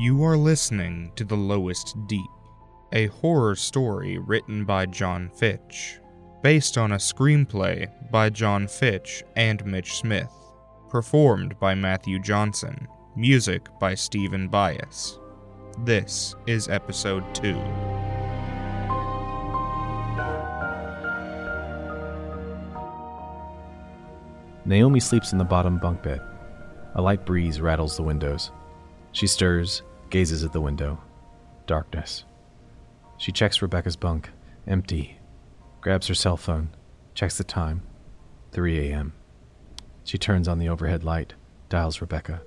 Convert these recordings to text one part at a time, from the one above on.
You are listening to The Lowest Deep, a horror story written by John Fitch, based on a screenplay by John Fitch and Mitch Smith, performed by Matthew Johnson, music by Stephen Bias. This is episode 2. Naomi sleeps in the bottom bunk bed. A light breeze rattles the windows. She stirs, gazes at the window. Darkness. She checks Rebecca's bunk. Empty. Grabs her cell phone. Checks the time. 3 a.m. She turns on the overhead light. Dials Rebecca.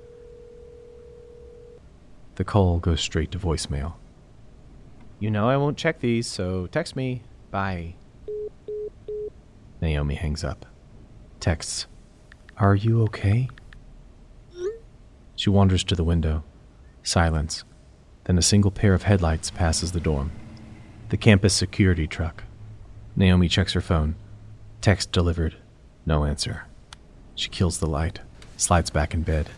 The call goes straight to voicemail. You know I won't check these, so text me. Bye. Naomi hangs up. Texts. Are you okay? She wanders to the window. Silence. Then a single pair of headlights passes the dorm. The campus security truck. Naomi checks her phone. Text delivered. No answer. She kills the light, slides back in bed,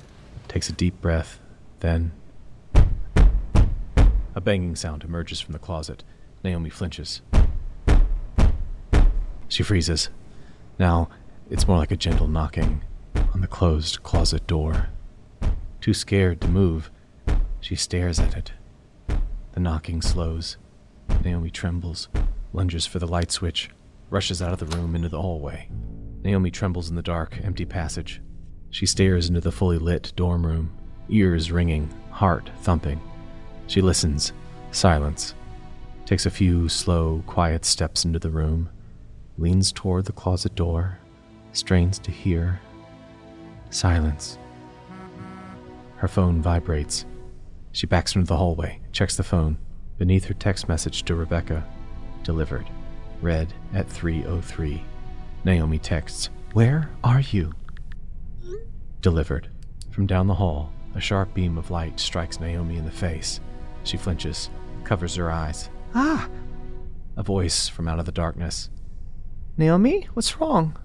takes a deep breath, then. A banging sound emerges from the closet. Naomi flinches. She freezes. Now, it's more like a gentle knocking on the closed closet door. Too scared to move, she stares at it. The knocking slows. Naomi trembles, lunges for the light switch, rushes out of the room into the hallway. Naomi trembles in the dark, empty passage. She stares into the fully lit dorm room, ears ringing, heart thumping. She listens. Silence. Takes a few slow, quiet steps into the room, leans toward the closet door, strains to hear. Silence. Her phone vibrates. She backs into the hallway, checks the phone. Beneath her text message to Rebecca, delivered. Read at 3:03. Naomi texts, "Where are you?" Delivered. From down the hall, a sharp beam of light strikes Naomi in the face. She flinches, covers her eyes. Ah! A voice from out of the darkness. Naomi, what's wrong?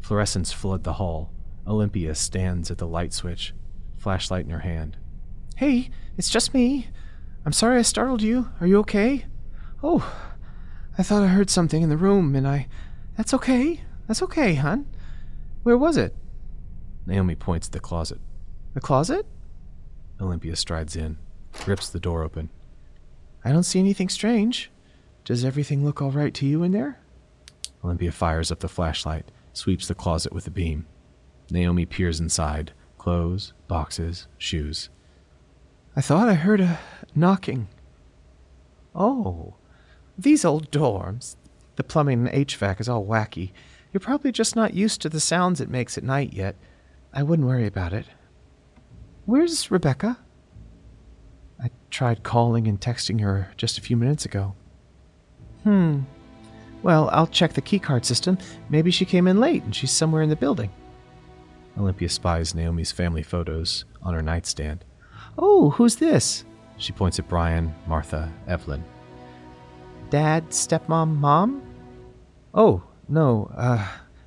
Fluorescents flood the hall. Olympia stands at the light switch, flashlight in her hand. Hey, it's just me. I'm sorry I startled you. Are you okay? Oh, I thought I heard something in the room, and I. That's okay. That's okay, hon. Where was it? Naomi points to the closet. The closet? Olympia strides in, rips the door open. I don't see anything strange. Does everything look all right to you in there? Olympia fires up the flashlight, sweeps the closet with a beam. Naomi peers inside clothes, boxes, shoes. I thought I heard a knocking. Oh, these old dorms. The plumbing and HVAC is all wacky. You're probably just not used to the sounds it makes at night yet. I wouldn't worry about it. Where's Rebecca? I tried calling and texting her just a few minutes ago. Hmm. Well, I'll check the keycard system. Maybe she came in late and she's somewhere in the building. Olympia spies Naomi's family photos on her nightstand. Oh, who's this? She points at Brian, Martha, Evelyn. Dad, stepmom, mom? Oh, no, uh,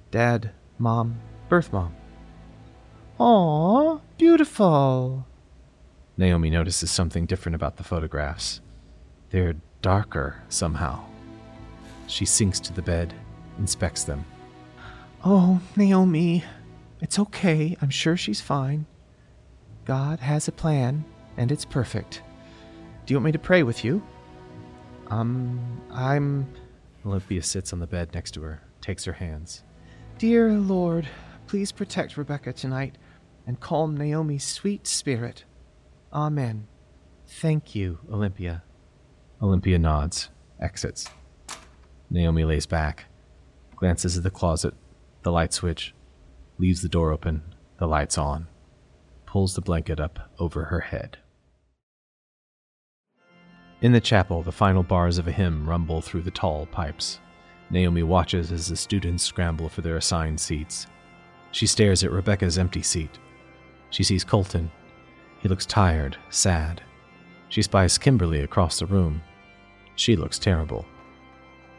dad, mom, birth mom. Aw, beautiful. Naomi notices something different about the photographs. They're darker somehow. She sinks to the bed, inspects them. Oh, Naomi, it's okay. I'm sure she's fine. God has a plan, and it's perfect. Do you want me to pray with you? Um, I'm. Olympia sits on the bed next to her, takes her hands. Dear Lord, please protect Rebecca tonight and calm Naomi's sweet spirit. Amen. Thank you, Olympia. Olympia nods, exits. Naomi lays back, glances at the closet, the light switch, leaves the door open, the lights on, pulls the blanket up over her head. In the chapel, the final bars of a hymn rumble through the tall pipes. Naomi watches as the students scramble for their assigned seats. She stares at Rebecca's empty seat. She sees Colton. He looks tired, sad. She spies Kimberly across the room. She looks terrible.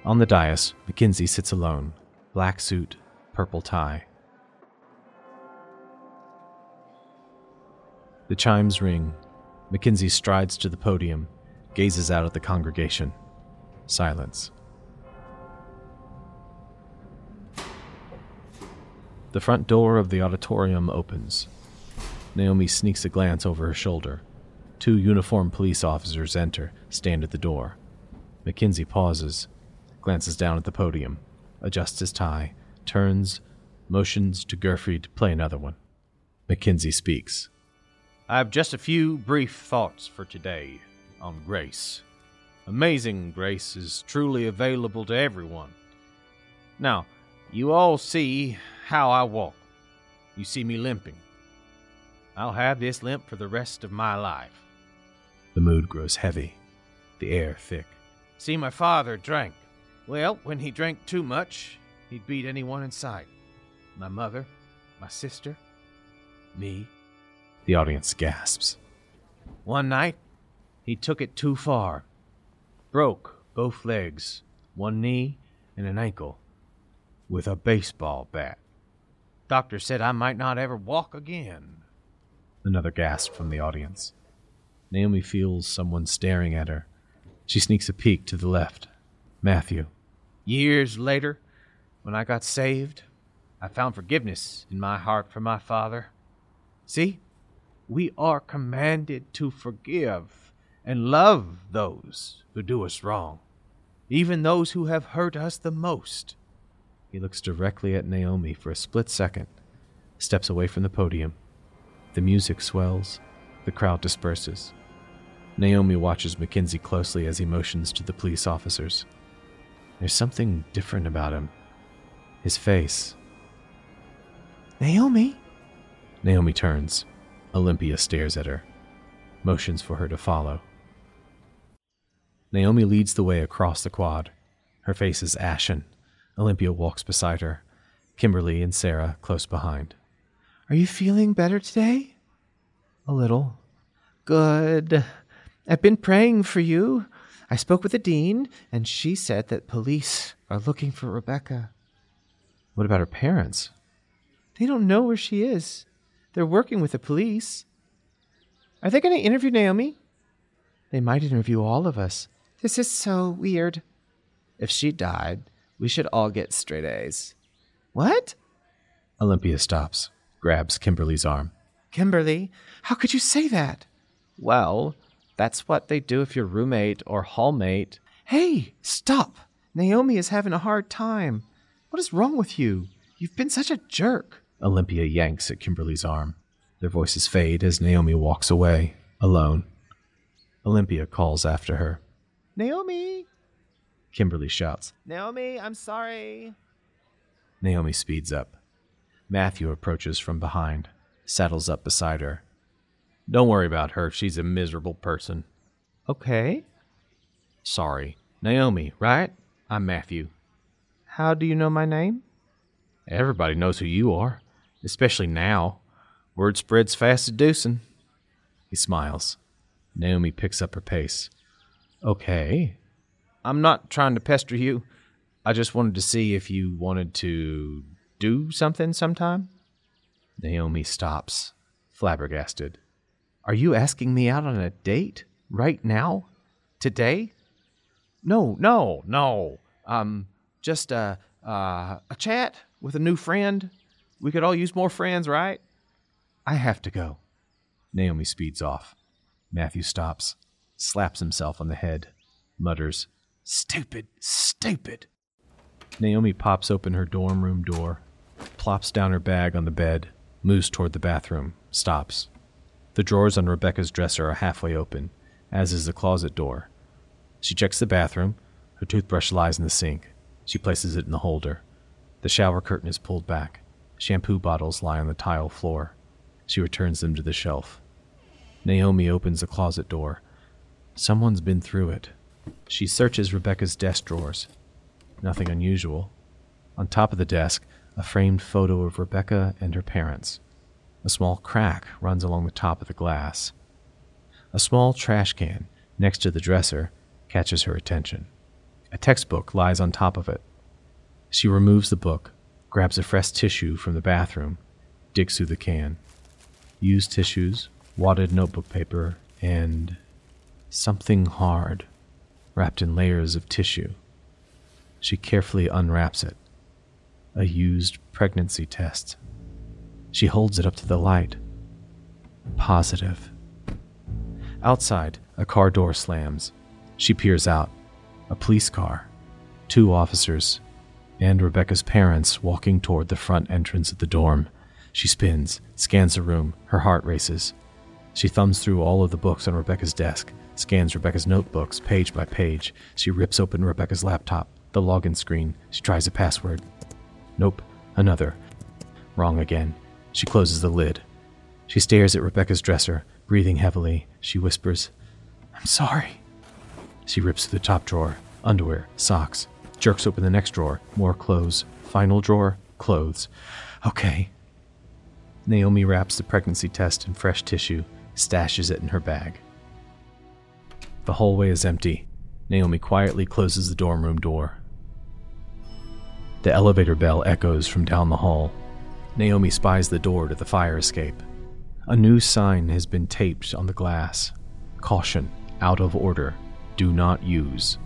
On the dais, Mackenzie sits alone, black suit, purple tie. The chimes ring. Mackenzie strides to the podium, gazes out at the congregation. Silence. The front door of the auditorium opens. Naomi sneaks a glance over her shoulder. Two uniformed police officers enter, stand at the door. Mackenzie pauses, glances down at the podium, adjusts his tie, turns, motions to Gerfried to play another one. Mackenzie speaks. I have just a few brief thoughts for today on grace. Amazing grace is truly available to everyone. Now, you all see how I walk. You see me limping. I'll have this limp for the rest of my life. The mood grows heavy, the air thick. See, my father drank. Well, when he drank too much, he'd beat anyone in sight. My mother, my sister, me. The audience gasps. One night, he took it too far. Broke both legs, one knee, and an ankle with a baseball bat. Doctor said I might not ever walk again. Another gasp from the audience. Naomi feels someone staring at her. She sneaks a peek to the left. Matthew. Years later, when I got saved, I found forgiveness in my heart for my father. See, we are commanded to forgive and love those who do us wrong, even those who have hurt us the most. He looks directly at Naomi for a split second, steps away from the podium. The music swells, the crowd disperses. Naomi watches Mackenzie closely as he motions to the police officers. There's something different about him. His face. Naomi? Naomi turns. Olympia stares at her, motions for her to follow. Naomi leads the way across the quad. Her face is ashen. Olympia walks beside her, Kimberly and Sarah close behind. Are you feeling better today? A little. Good. I've been praying for you. I spoke with the dean, and she said that police are looking for Rebecca. What about her parents? They don't know where she is. They're working with the police. Are they going to interview Naomi? They might interview all of us. This is so weird. If she died, we should all get straight A's. What? Olympia stops, grabs Kimberly's arm. Kimberly, how could you say that? Well, that's what they do if your roommate or hallmate. Hey, stop! Naomi is having a hard time. What is wrong with you? You've been such a jerk. Olympia yanks at Kimberly's arm. Their voices fade as Naomi walks away, alone. Olympia calls after her. Naomi! Kimberly shouts, Naomi, I'm sorry. Naomi speeds up. Matthew approaches from behind, saddles up beside her. Don't worry about her. She's a miserable person. Okay. Sorry. Naomi, right? I'm Matthew. How do you know my name? Everybody knows who you are, especially now. Word spreads fast as Deucin. He smiles. Naomi picks up her pace. Okay. I'm not trying to pester you. I just wanted to see if you wanted to do something sometime. Naomi stops, flabbergasted. Are you asking me out on a date? Right now? Today? No, no, no. Um, just a, uh, a chat with a new friend. We could all use more friends, right? I have to go. Naomi speeds off. Matthew stops, slaps himself on the head, mutters, Stupid, stupid. Naomi pops open her dorm room door, plops down her bag on the bed, moves toward the bathroom, stops. The drawers on Rebecca's dresser are halfway open, as is the closet door. She checks the bathroom. Her toothbrush lies in the sink. She places it in the holder. The shower curtain is pulled back. Shampoo bottles lie on the tile floor. She returns them to the shelf. Naomi opens the closet door. Someone's been through it. She searches Rebecca's desk drawers. Nothing unusual. On top of the desk, a framed photo of Rebecca and her parents. A small crack runs along the top of the glass. A small trash can next to the dresser catches her attention. A textbook lies on top of it. She removes the book, grabs a fresh tissue from the bathroom, digs through the can. Used tissues, wadded notebook paper, and something hard, wrapped in layers of tissue. She carefully unwraps it. A used pregnancy test. She holds it up to the light. Positive. Outside, a car door slams. She peers out. A police car, two officers, and Rebecca's parents walking toward the front entrance of the dorm. She spins, scans the room, her heart races. She thumbs through all of the books on Rebecca's desk, scans Rebecca's notebooks page by page. She rips open Rebecca's laptop, the login screen. She tries a password. Nope, another. Wrong again. She closes the lid. She stares at Rebecca's dresser, breathing heavily. She whispers, I'm sorry. She rips through the top drawer underwear, socks, jerks open the next drawer, more clothes, final drawer, clothes. Okay. Naomi wraps the pregnancy test in fresh tissue, stashes it in her bag. The hallway is empty. Naomi quietly closes the dorm room door. The elevator bell echoes from down the hall. Naomi spies the door to the fire escape. A new sign has been taped on the glass Caution, out of order, do not use.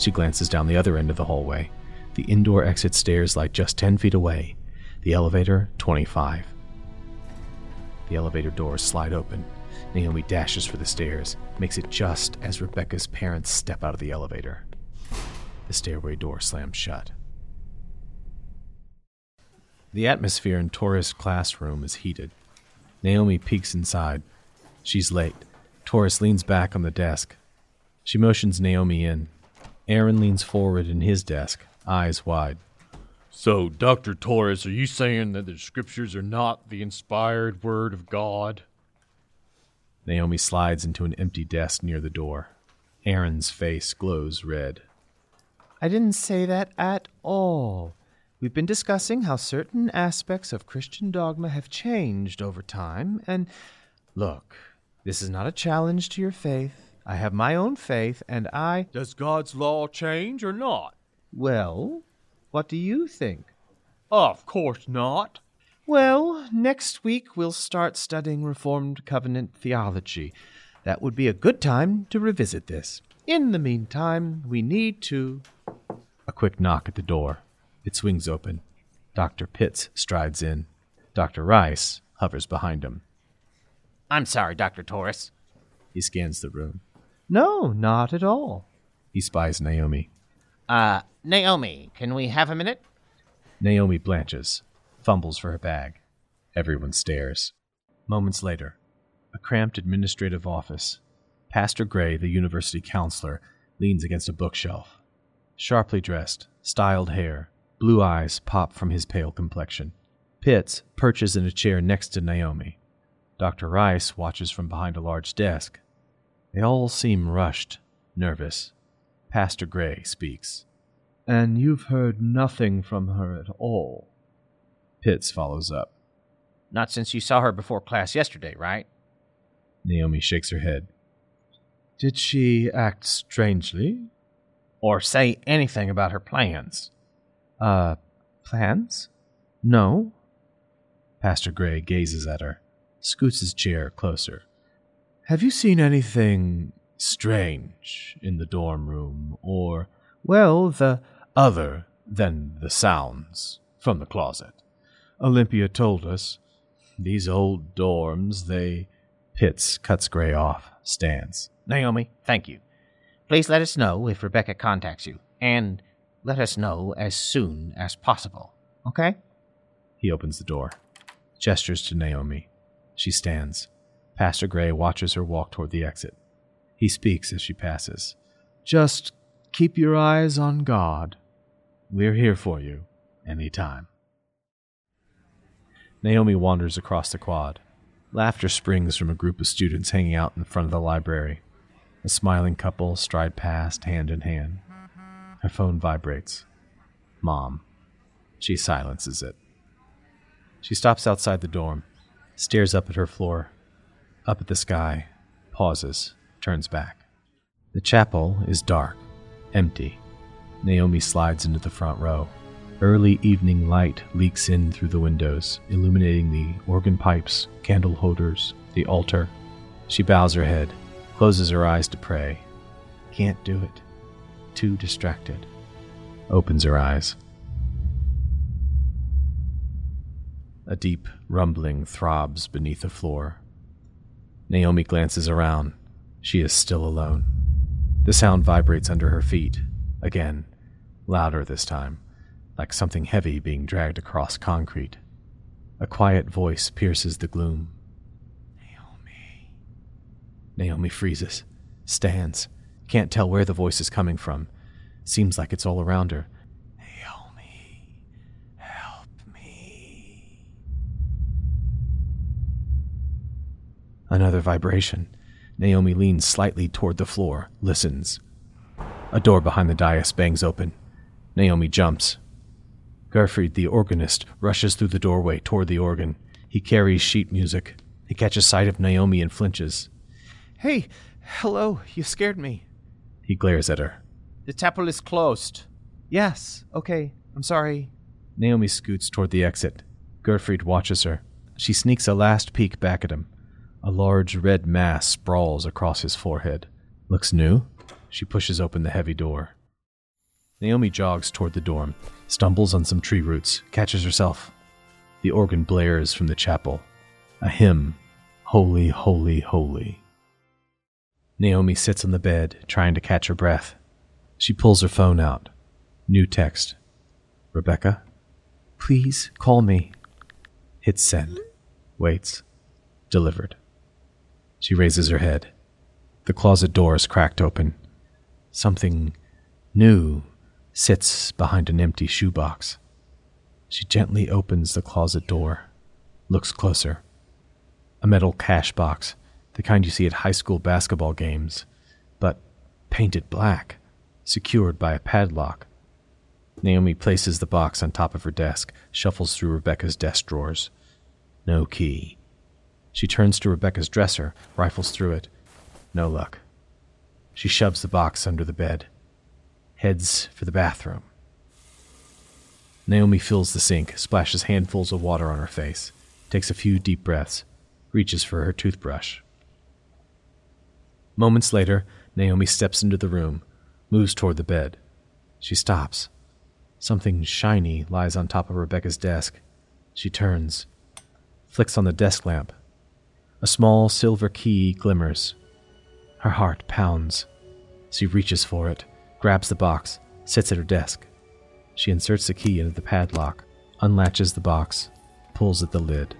She glances down the other end of the hallway. The indoor exit stairs lie just 10 feet away, the elevator 25. The elevator doors slide open. Naomi dashes for the stairs, makes it just as Rebecca's parents step out of the elevator. The stairway door slams shut. The atmosphere in Torres' classroom is heated. Naomi peeks inside. She's late. Torres leans back on the desk. She motions Naomi in. Aaron leans forward in his desk, eyes wide. So, Dr. Torres, are you saying that the scriptures are not the inspired word of God? Naomi slides into an empty desk near the door. Aaron's face glows red. I didn't say that at all. We've been discussing how certain aspects of Christian dogma have changed over time, and look, this is not a challenge to your faith. I have my own faith, and I. Does God's law change or not? Well, what do you think? Of course not. Well, next week we'll start studying Reformed Covenant theology. That would be a good time to revisit this. In the meantime, we need to. A quick knock at the door. It swings open. Dr. Pitts strides in. Dr. Rice hovers behind him. I'm sorry, Dr. Torres. He scans the room. No, not at all. He spies Naomi. Uh, Naomi, can we have a minute? Naomi blanches, fumbles for her bag. Everyone stares. Moments later, a cramped administrative office. Pastor Gray, the university counselor, leans against a bookshelf. Sharply dressed, styled hair, blue eyes pop from his pale complexion. Pitts perches in a chair next to Naomi. Dr. Rice watches from behind a large desk. They all seem rushed, nervous. Pastor Gray speaks. And you've heard nothing from her at all. Pitts follows up. Not since you saw her before class yesterday, right? Naomi shakes her head. Did she act strangely? Or say anything about her plans? Uh, plans? No. Pastor Gray gazes at her, scoots his chair closer. Have you seen anything strange in the dorm room, or well, the other than the sounds from the closet? Olympia told us. These old dorms, they. Pitts cuts Gray off, stands. Naomi, thank you. Please let us know if Rebecca contacts you, and let us know as soon as possible. Okay? He opens the door, gestures to Naomi. She stands. Pastor Gray watches her walk toward the exit. He speaks as she passes. Just keep your eyes on God. We're here for you, any time. Naomi wanders across the quad. Laughter springs from a group of students hanging out in front of the library. A smiling couple stride past, hand in hand. Her phone vibrates. Mom. She silences it. She stops outside the dorm, stares up at her floor, up at the sky, pauses, turns back. The chapel is dark, empty. Naomi slides into the front row. Early evening light leaks in through the windows, illuminating the organ pipes, candle holders, the altar. She bows her head, Closes her eyes to pray. Can't do it. Too distracted. Opens her eyes. A deep rumbling throbs beneath the floor. Naomi glances around. She is still alone. The sound vibrates under her feet. Again, louder this time, like something heavy being dragged across concrete. A quiet voice pierces the gloom. Naomi. Naomi freezes, stands, can't tell where the voice is coming from. Seems like it's all around her. Naomi, help me. Another vibration. Naomi leans slightly toward the floor, listens. A door behind the dais bangs open. Naomi jumps. Gerfried, the organist, rushes through the doorway toward the organ. He carries sheet music. He catches sight of Naomi and flinches. Hey, hello, you scared me. He glares at her. The temple is closed. Yes, okay, I'm sorry. Naomi scoots toward the exit. Gerfried watches her. She sneaks a last peek back at him. A large red mass sprawls across his forehead. Looks new? She pushes open the heavy door. Naomi jogs toward the dorm, stumbles on some tree roots, catches herself. The organ blares from the chapel. A hymn Holy, Holy, Holy. Naomi sits on the bed, trying to catch her breath. She pulls her phone out. New text Rebecca, please call me. Hits send. Waits. Delivered. She raises her head. The closet door is cracked open. Something new sits behind an empty shoebox. She gently opens the closet door, looks closer. A metal cash box, the kind you see at high school basketball games, but painted black, secured by a padlock. Naomi places the box on top of her desk, shuffles through Rebecca's desk drawers. No key. She turns to Rebecca's dresser, rifles through it. No luck. She shoves the box under the bed, heads for the bathroom. Naomi fills the sink, splashes handfuls of water on her face, takes a few deep breaths, reaches for her toothbrush. Moments later, Naomi steps into the room, moves toward the bed. She stops. Something shiny lies on top of Rebecca's desk. She turns, flicks on the desk lamp. A small silver key glimmers. Her heart pounds. She reaches for it, grabs the box, sits at her desk. She inserts the key into the padlock, unlatches the box, pulls at the lid.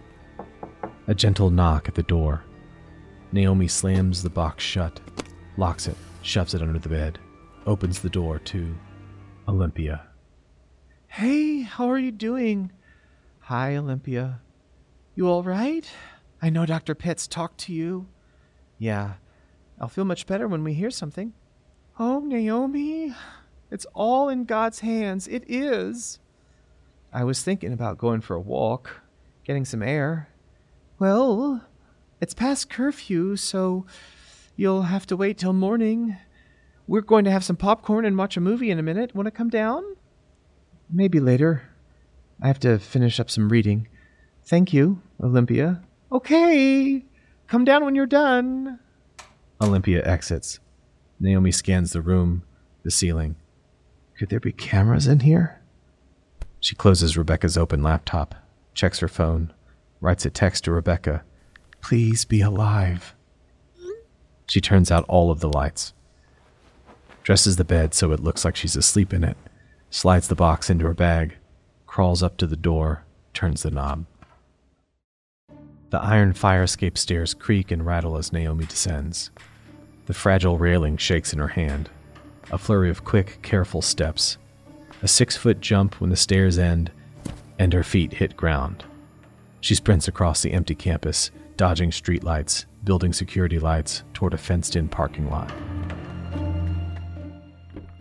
A gentle knock at the door. Naomi slams the box shut, locks it, shoves it under the bed, opens the door to Olympia. Hey, how are you doing? Hi, Olympia. You all right? I know Dr. Pitts talked to you. Yeah, I'll feel much better when we hear something. Oh, Naomi, it's all in God's hands. It is. I was thinking about going for a walk, getting some air. Well, it's past curfew, so you'll have to wait till morning. We're going to have some popcorn and watch a movie in a minute. Want to come down? Maybe later. I have to finish up some reading. Thank you, Olympia. Okay. Come down when you're done. Olympia exits. Naomi scans the room, the ceiling. Could there be cameras in here? She closes Rebecca's open laptop, checks her phone, writes a text to Rebecca. Please be alive. She turns out all of the lights, dresses the bed so it looks like she's asleep in it, slides the box into her bag, crawls up to the door, turns the knob. The iron fire escape stairs creak and rattle as Naomi descends. The fragile railing shakes in her hand. A flurry of quick, careful steps. A six foot jump when the stairs end, and her feet hit ground. She sprints across the empty campus, dodging streetlights, building security lights, toward a fenced in parking lot.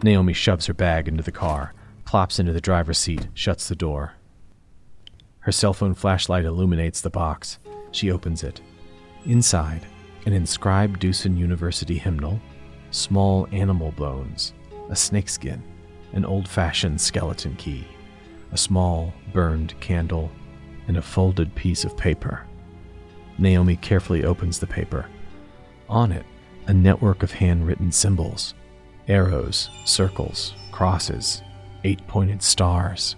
Naomi shoves her bag into the car, plops into the driver's seat, shuts the door. Her cell phone flashlight illuminates the box. She opens it. Inside, an inscribed Deucin University hymnal, small animal bones, a snakeskin, an old fashioned skeleton key, a small burned candle, and a folded piece of paper. Naomi carefully opens the paper. On it, a network of handwritten symbols arrows, circles, crosses, eight pointed stars.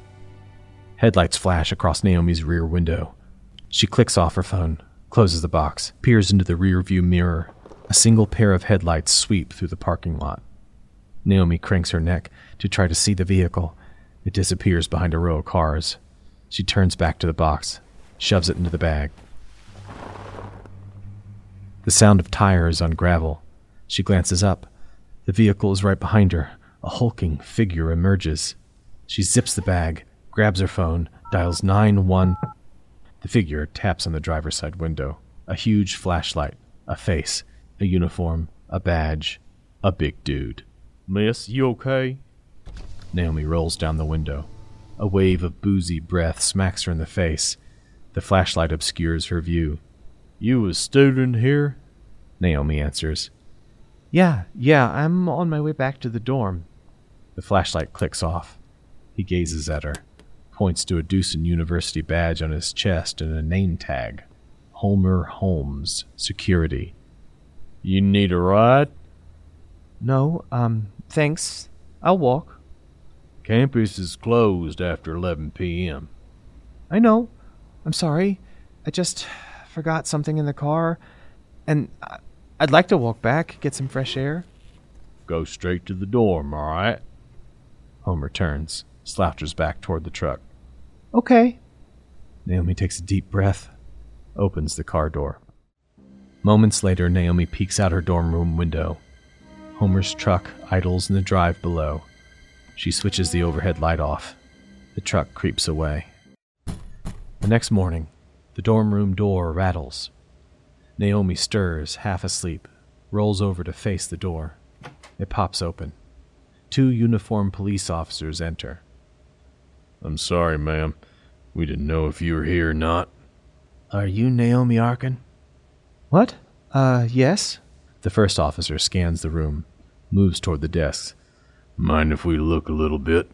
Headlights flash across Naomi's rear window. She clicks off her phone, closes the box, peers into the rear view mirror. A single pair of headlights sweep through the parking lot. Naomi cranks her neck to try to see the vehicle. It disappears behind a row of cars. She turns back to the box, shoves it into the bag. The sound of tires on gravel. She glances up. The vehicle is right behind her. A hulking figure emerges. She zips the bag, grabs her phone, dials 911. The figure taps on the driver's side window. A huge flashlight, a face, a uniform, a badge, a big dude. Miss, you okay? Naomi rolls down the window. A wave of boozy breath smacks her in the face. The flashlight obscures her view. You a student here? Naomi answers. Yeah, yeah, I'm on my way back to the dorm. The flashlight clicks off. He gazes at her, points to a Deucin University badge on his chest and a name tag Homer Holmes, Security. You need a ride? No, um, thanks. I'll walk. Campus is closed after 11 p.m. I know. I'm sorry. I just forgot something in the car, and I- I'd like to walk back, get some fresh air. Go straight to the dorm, all right? Homer turns, slouches back toward the truck. Okay. Naomi takes a deep breath, opens the car door. Moments later, Naomi peeks out her dorm room window. Homer's truck idles in the drive below. She switches the overhead light off. The truck creeps away. The next morning, the dorm room door rattles. Naomi stirs, half asleep, rolls over to face the door. It pops open. Two uniformed police officers enter. I'm sorry, ma'am. We didn't know if you were here or not. Are you Naomi Arkin? What? Uh, yes? The first officer scans the room, moves toward the desks. Mind if we look a little bit?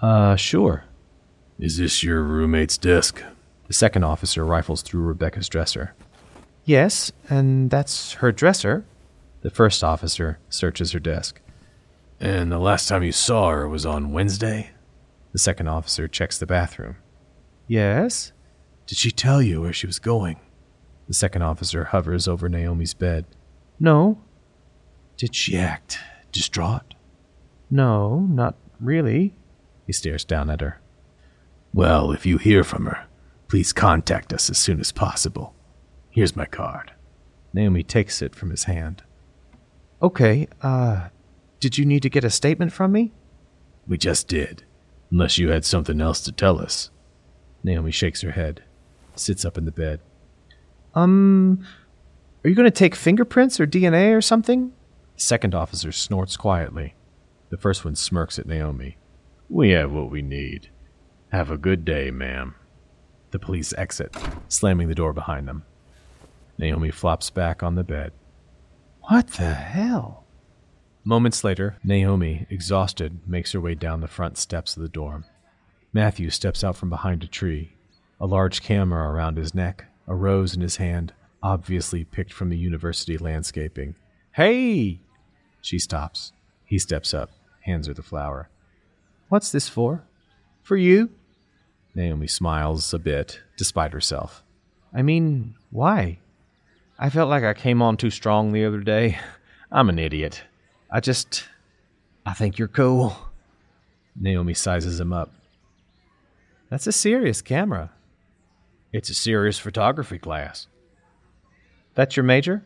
Uh, sure. Is this your roommate's desk? The second officer rifles through Rebecca's dresser. Yes, and that's her dresser. The first officer searches her desk. And the last time you saw her was on Wednesday? The second officer checks the bathroom. Yes? Did she tell you where she was going? The second officer hovers over Naomi's bed. No? Did she act distraught? No, not really. He stares down at her. Well, if you hear from her, please contact us as soon as possible. Here's my card. Naomi takes it from his hand. Okay, uh, did you need to get a statement from me? We just did. Unless you had something else to tell us. Naomi shakes her head, sits up in the bed. Um, are you going to take fingerprints or DNA or something? The second officer snorts quietly. The first one smirks at Naomi. We have what we need. Have a good day, ma'am. The police exit, slamming the door behind them. Naomi flops back on the bed. What the hell? Moments later, Naomi, exhausted, makes her way down the front steps of the dorm. Matthew steps out from behind a tree, a large camera around his neck, a rose in his hand, obviously picked from the university landscaping. Hey! She stops. He steps up, hands her the flower. What's this for? For you? Naomi smiles a bit, despite herself. I mean, why? I felt like I came on too strong the other day. I'm an idiot. I just. I think you're cool. Naomi sizes him up. That's a serious camera. It's a serious photography class. That's your major?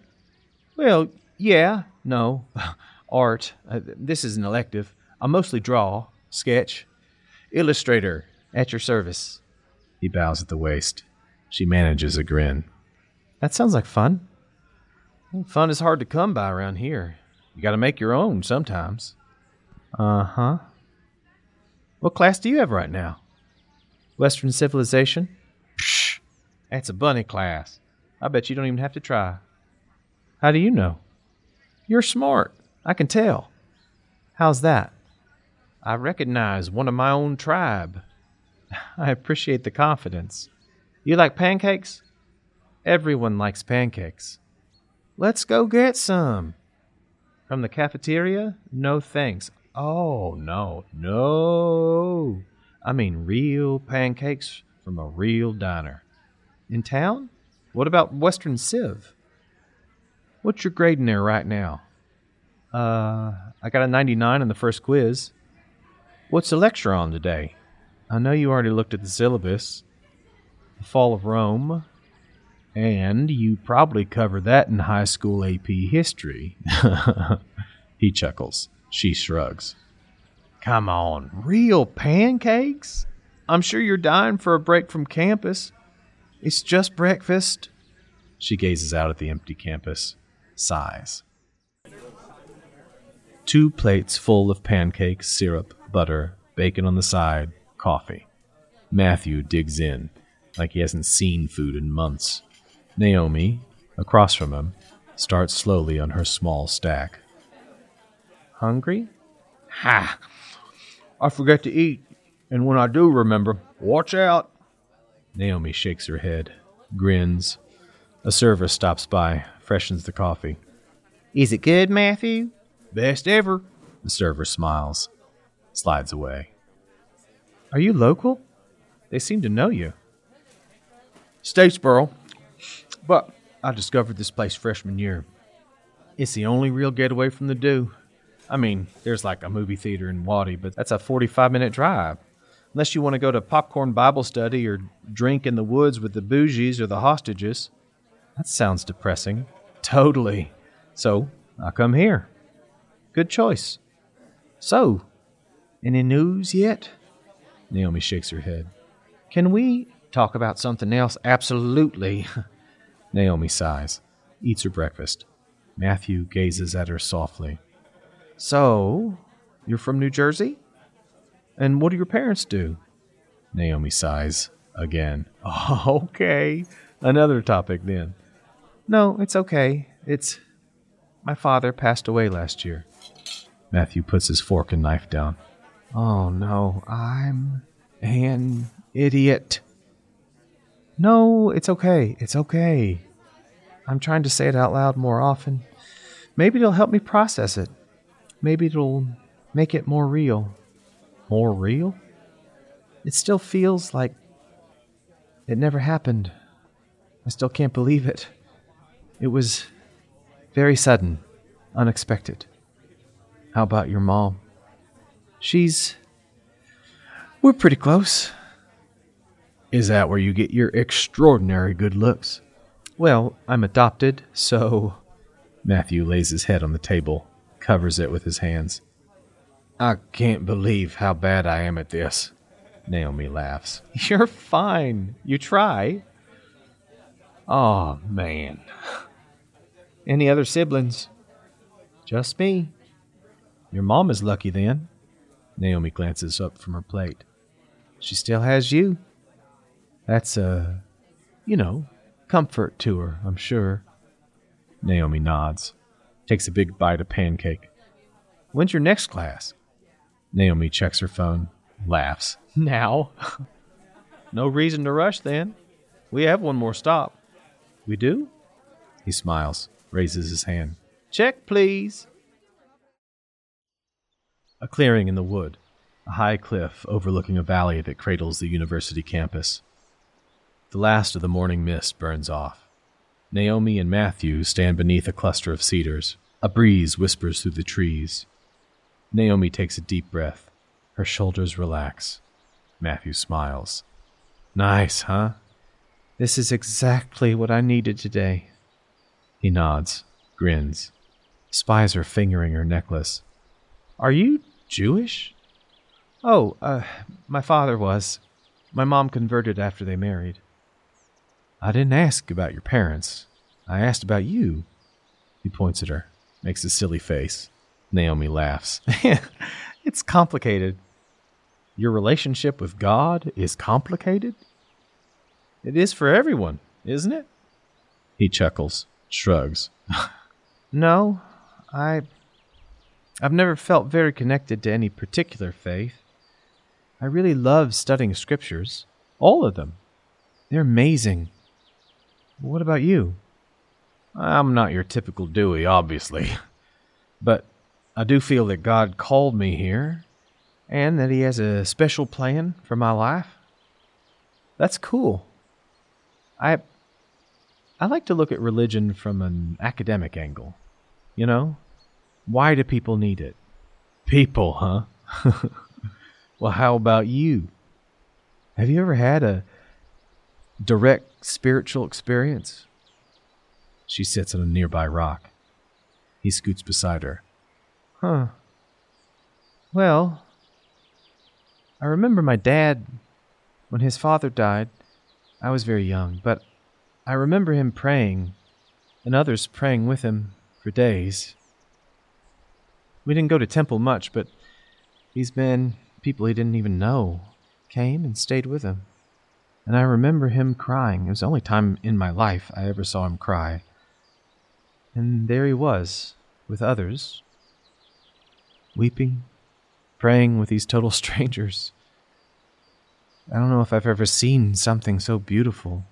Well, yeah, no. Art. Uh, this is an elective. I mostly draw, sketch, illustrator, at your service. He bows at the waist. She manages a grin. That sounds like fun. Fun is hard to come by around here. You got to make your own sometimes. Uh huh. What class do you have right now? Western civilization? Psh, that's a bunny class. I bet you don't even have to try. How do you know? You're smart. I can tell. How's that? I recognize one of my own tribe. I appreciate the confidence. You like pancakes? Everyone likes pancakes. Let's go get some. From the cafeteria? No thanks. Oh, no, no. I mean real pancakes from a real diner. In town? What about Western Civ? What's your grade in there right now? Uh, I got a 99 on the first quiz. What's the lecture on today? I know you already looked at the syllabus. The Fall of Rome. And you probably covered that in high school AP history. he chuckles. She shrugs. Come on, real pancakes? I'm sure you're dying for a break from campus. It's just breakfast. She gazes out at the empty campus, sighs. Two plates full of pancakes, syrup, butter, bacon on the side, coffee. Matthew digs in, like he hasn't seen food in months. Naomi, across from him, starts slowly on her small stack. Hungry? Ha! I forget to eat, and when I do remember, watch out. Naomi shakes her head, grins. A server stops by, freshens the coffee. Is it good, Matthew? Best ever. The server smiles, slides away. Are you local? They seem to know you. Statesboro. But I discovered this place freshman year. It's the only real getaway from the do. I mean, there's like a movie theater in Wadi, but That's a 45 minute drive. Unless you want to go to popcorn Bible study or drink in the woods with the bougies or the hostages. That sounds depressing. Totally. So, I come here. Good choice. So, any news yet? Naomi shakes her head. Can we talk about something else? Absolutely. Naomi sighs, eats her breakfast. Matthew gazes at her softly. So, you're from New Jersey? And what do your parents do? Naomi sighs again. Okay. Another topic then. No, it's okay. It's. My father passed away last year. Matthew puts his fork and knife down. Oh no, I'm an idiot. No, it's okay. It's okay. I'm trying to say it out loud more often. Maybe it'll help me process it. Maybe it'll make it more real. More real? It still feels like it never happened. I still can't believe it. It was very sudden, unexpected. How about your mom? She's. We're pretty close. Is that where you get your extraordinary good looks? Well, I'm adopted, so. Matthew lays his head on the table, covers it with his hands. I can't believe how bad I am at this. Naomi laughs. You're fine. You try. Oh, man. Any other siblings? Just me. Your mom is lucky then. Naomi glances up from her plate. She still has you. That's a, you know, comfort to her, I'm sure. Naomi nods, takes a big bite of pancake. When's your next class? Naomi checks her phone, laughs. Now. no reason to rush then. We have one more stop. We do? He smiles, raises his hand. Check, please. A clearing in the wood, a high cliff overlooking a valley that cradles the university campus. The last of the morning mist burns off. Naomi and Matthew stand beneath a cluster of cedars. A breeze whispers through the trees. Naomi takes a deep breath. Her shoulders relax. Matthew smiles. Nice, huh? This is exactly what I needed today. He nods, grins, spies her fingering her necklace. Are you Jewish? Oh, uh, my father was. My mom converted after they married. I didn't ask about your parents. I asked about you. He points at her, makes a silly face. Naomi laughs. it's complicated. Your relationship with God is complicated? It is for everyone, isn't it? He chuckles, shrugs. no, I. I've never felt very connected to any particular faith. I really love studying scriptures. All of them. They're amazing. What about you? I'm not your typical Dewey, obviously. But I do feel that God called me here And that he has a special plan for my life. That's cool. I I like to look at religion from an academic angle. You know? Why do people need it? People, huh? well, how about you? Have you ever had a direct spiritual experience? She sits on a nearby rock. He scoots beside her. Huh. Well, I remember my dad, when his father died, I was very young, but I remember him praying, and others praying with him for days. We didn't go to temple much, but these men, people he didn't even know, came and stayed with him. And I remember him crying. It was the only time in my life I ever saw him cry. And there he was, with others, weeping, praying with these total strangers. I don't know if I've ever seen something so beautiful.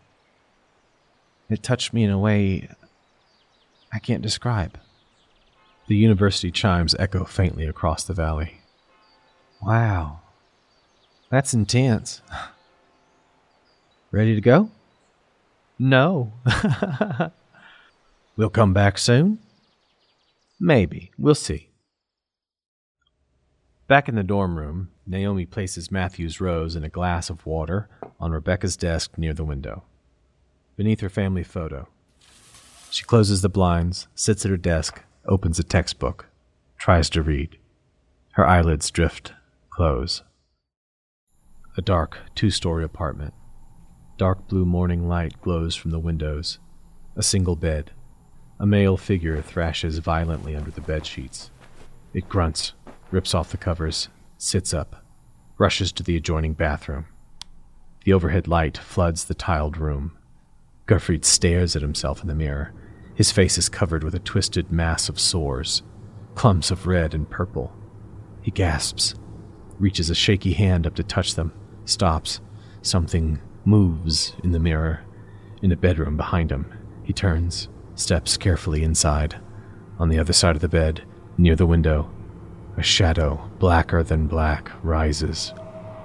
It touched me in a way I can't describe. The university chimes echo faintly across the valley. Wow. That's intense. Ready to go? No. We'll come back soon? Maybe. We'll see. Back in the dorm room, Naomi places Matthew's rose and a glass of water on Rebecca's desk near the window. Beneath her family photo, she closes the blinds, sits at her desk, opens a textbook, tries to read. Her eyelids drift, close. A dark, two story apartment. Dark blue morning light glows from the windows. A single bed. A male figure thrashes violently under the bed sheets. It grunts, rips off the covers, sits up, rushes to the adjoining bathroom. The overhead light floods the tiled room. Gerfried stares at himself in the mirror. His face is covered with a twisted mass of sores, clumps of red and purple. He gasps, reaches a shaky hand up to touch them, stops. Something moves in the mirror. In a bedroom behind him, he turns, steps carefully inside. On the other side of the bed, near the window, a shadow, blacker than black, rises.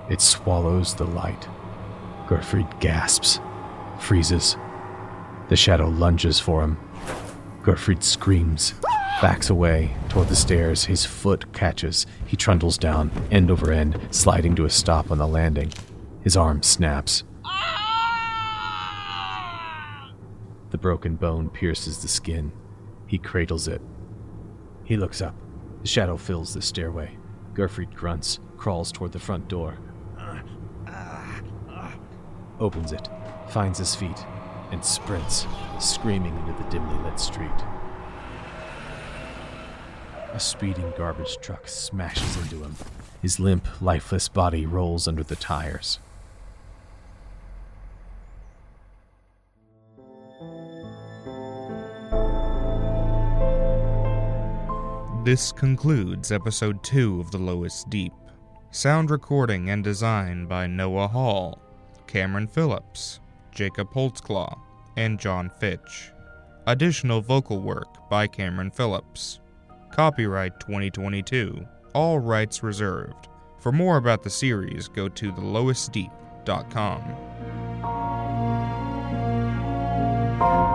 It swallows the light. Gerfried gasps, freezes. The shadow lunges for him. Gerfried screams, backs away toward the stairs. His foot catches. He trundles down, end over end, sliding to a stop on the landing. His arm snaps. Ah! The broken bone pierces the skin. He cradles it. He looks up. The shadow fills the stairway. Gerfried grunts, crawls toward the front door. Opens it, finds his feet, and sprints, screaming into the dimly lit street. A speeding garbage truck smashes into him. His limp, lifeless body rolls under the tires. This concludes episode 2 of The Lowest Deep. Sound recording and design by Noah Hall, Cameron Phillips, Jacob Holtzclaw, and John Fitch. Additional vocal work by Cameron Phillips. Copyright 2022. All rights reserved. For more about the series, go to thelowestdeep.com.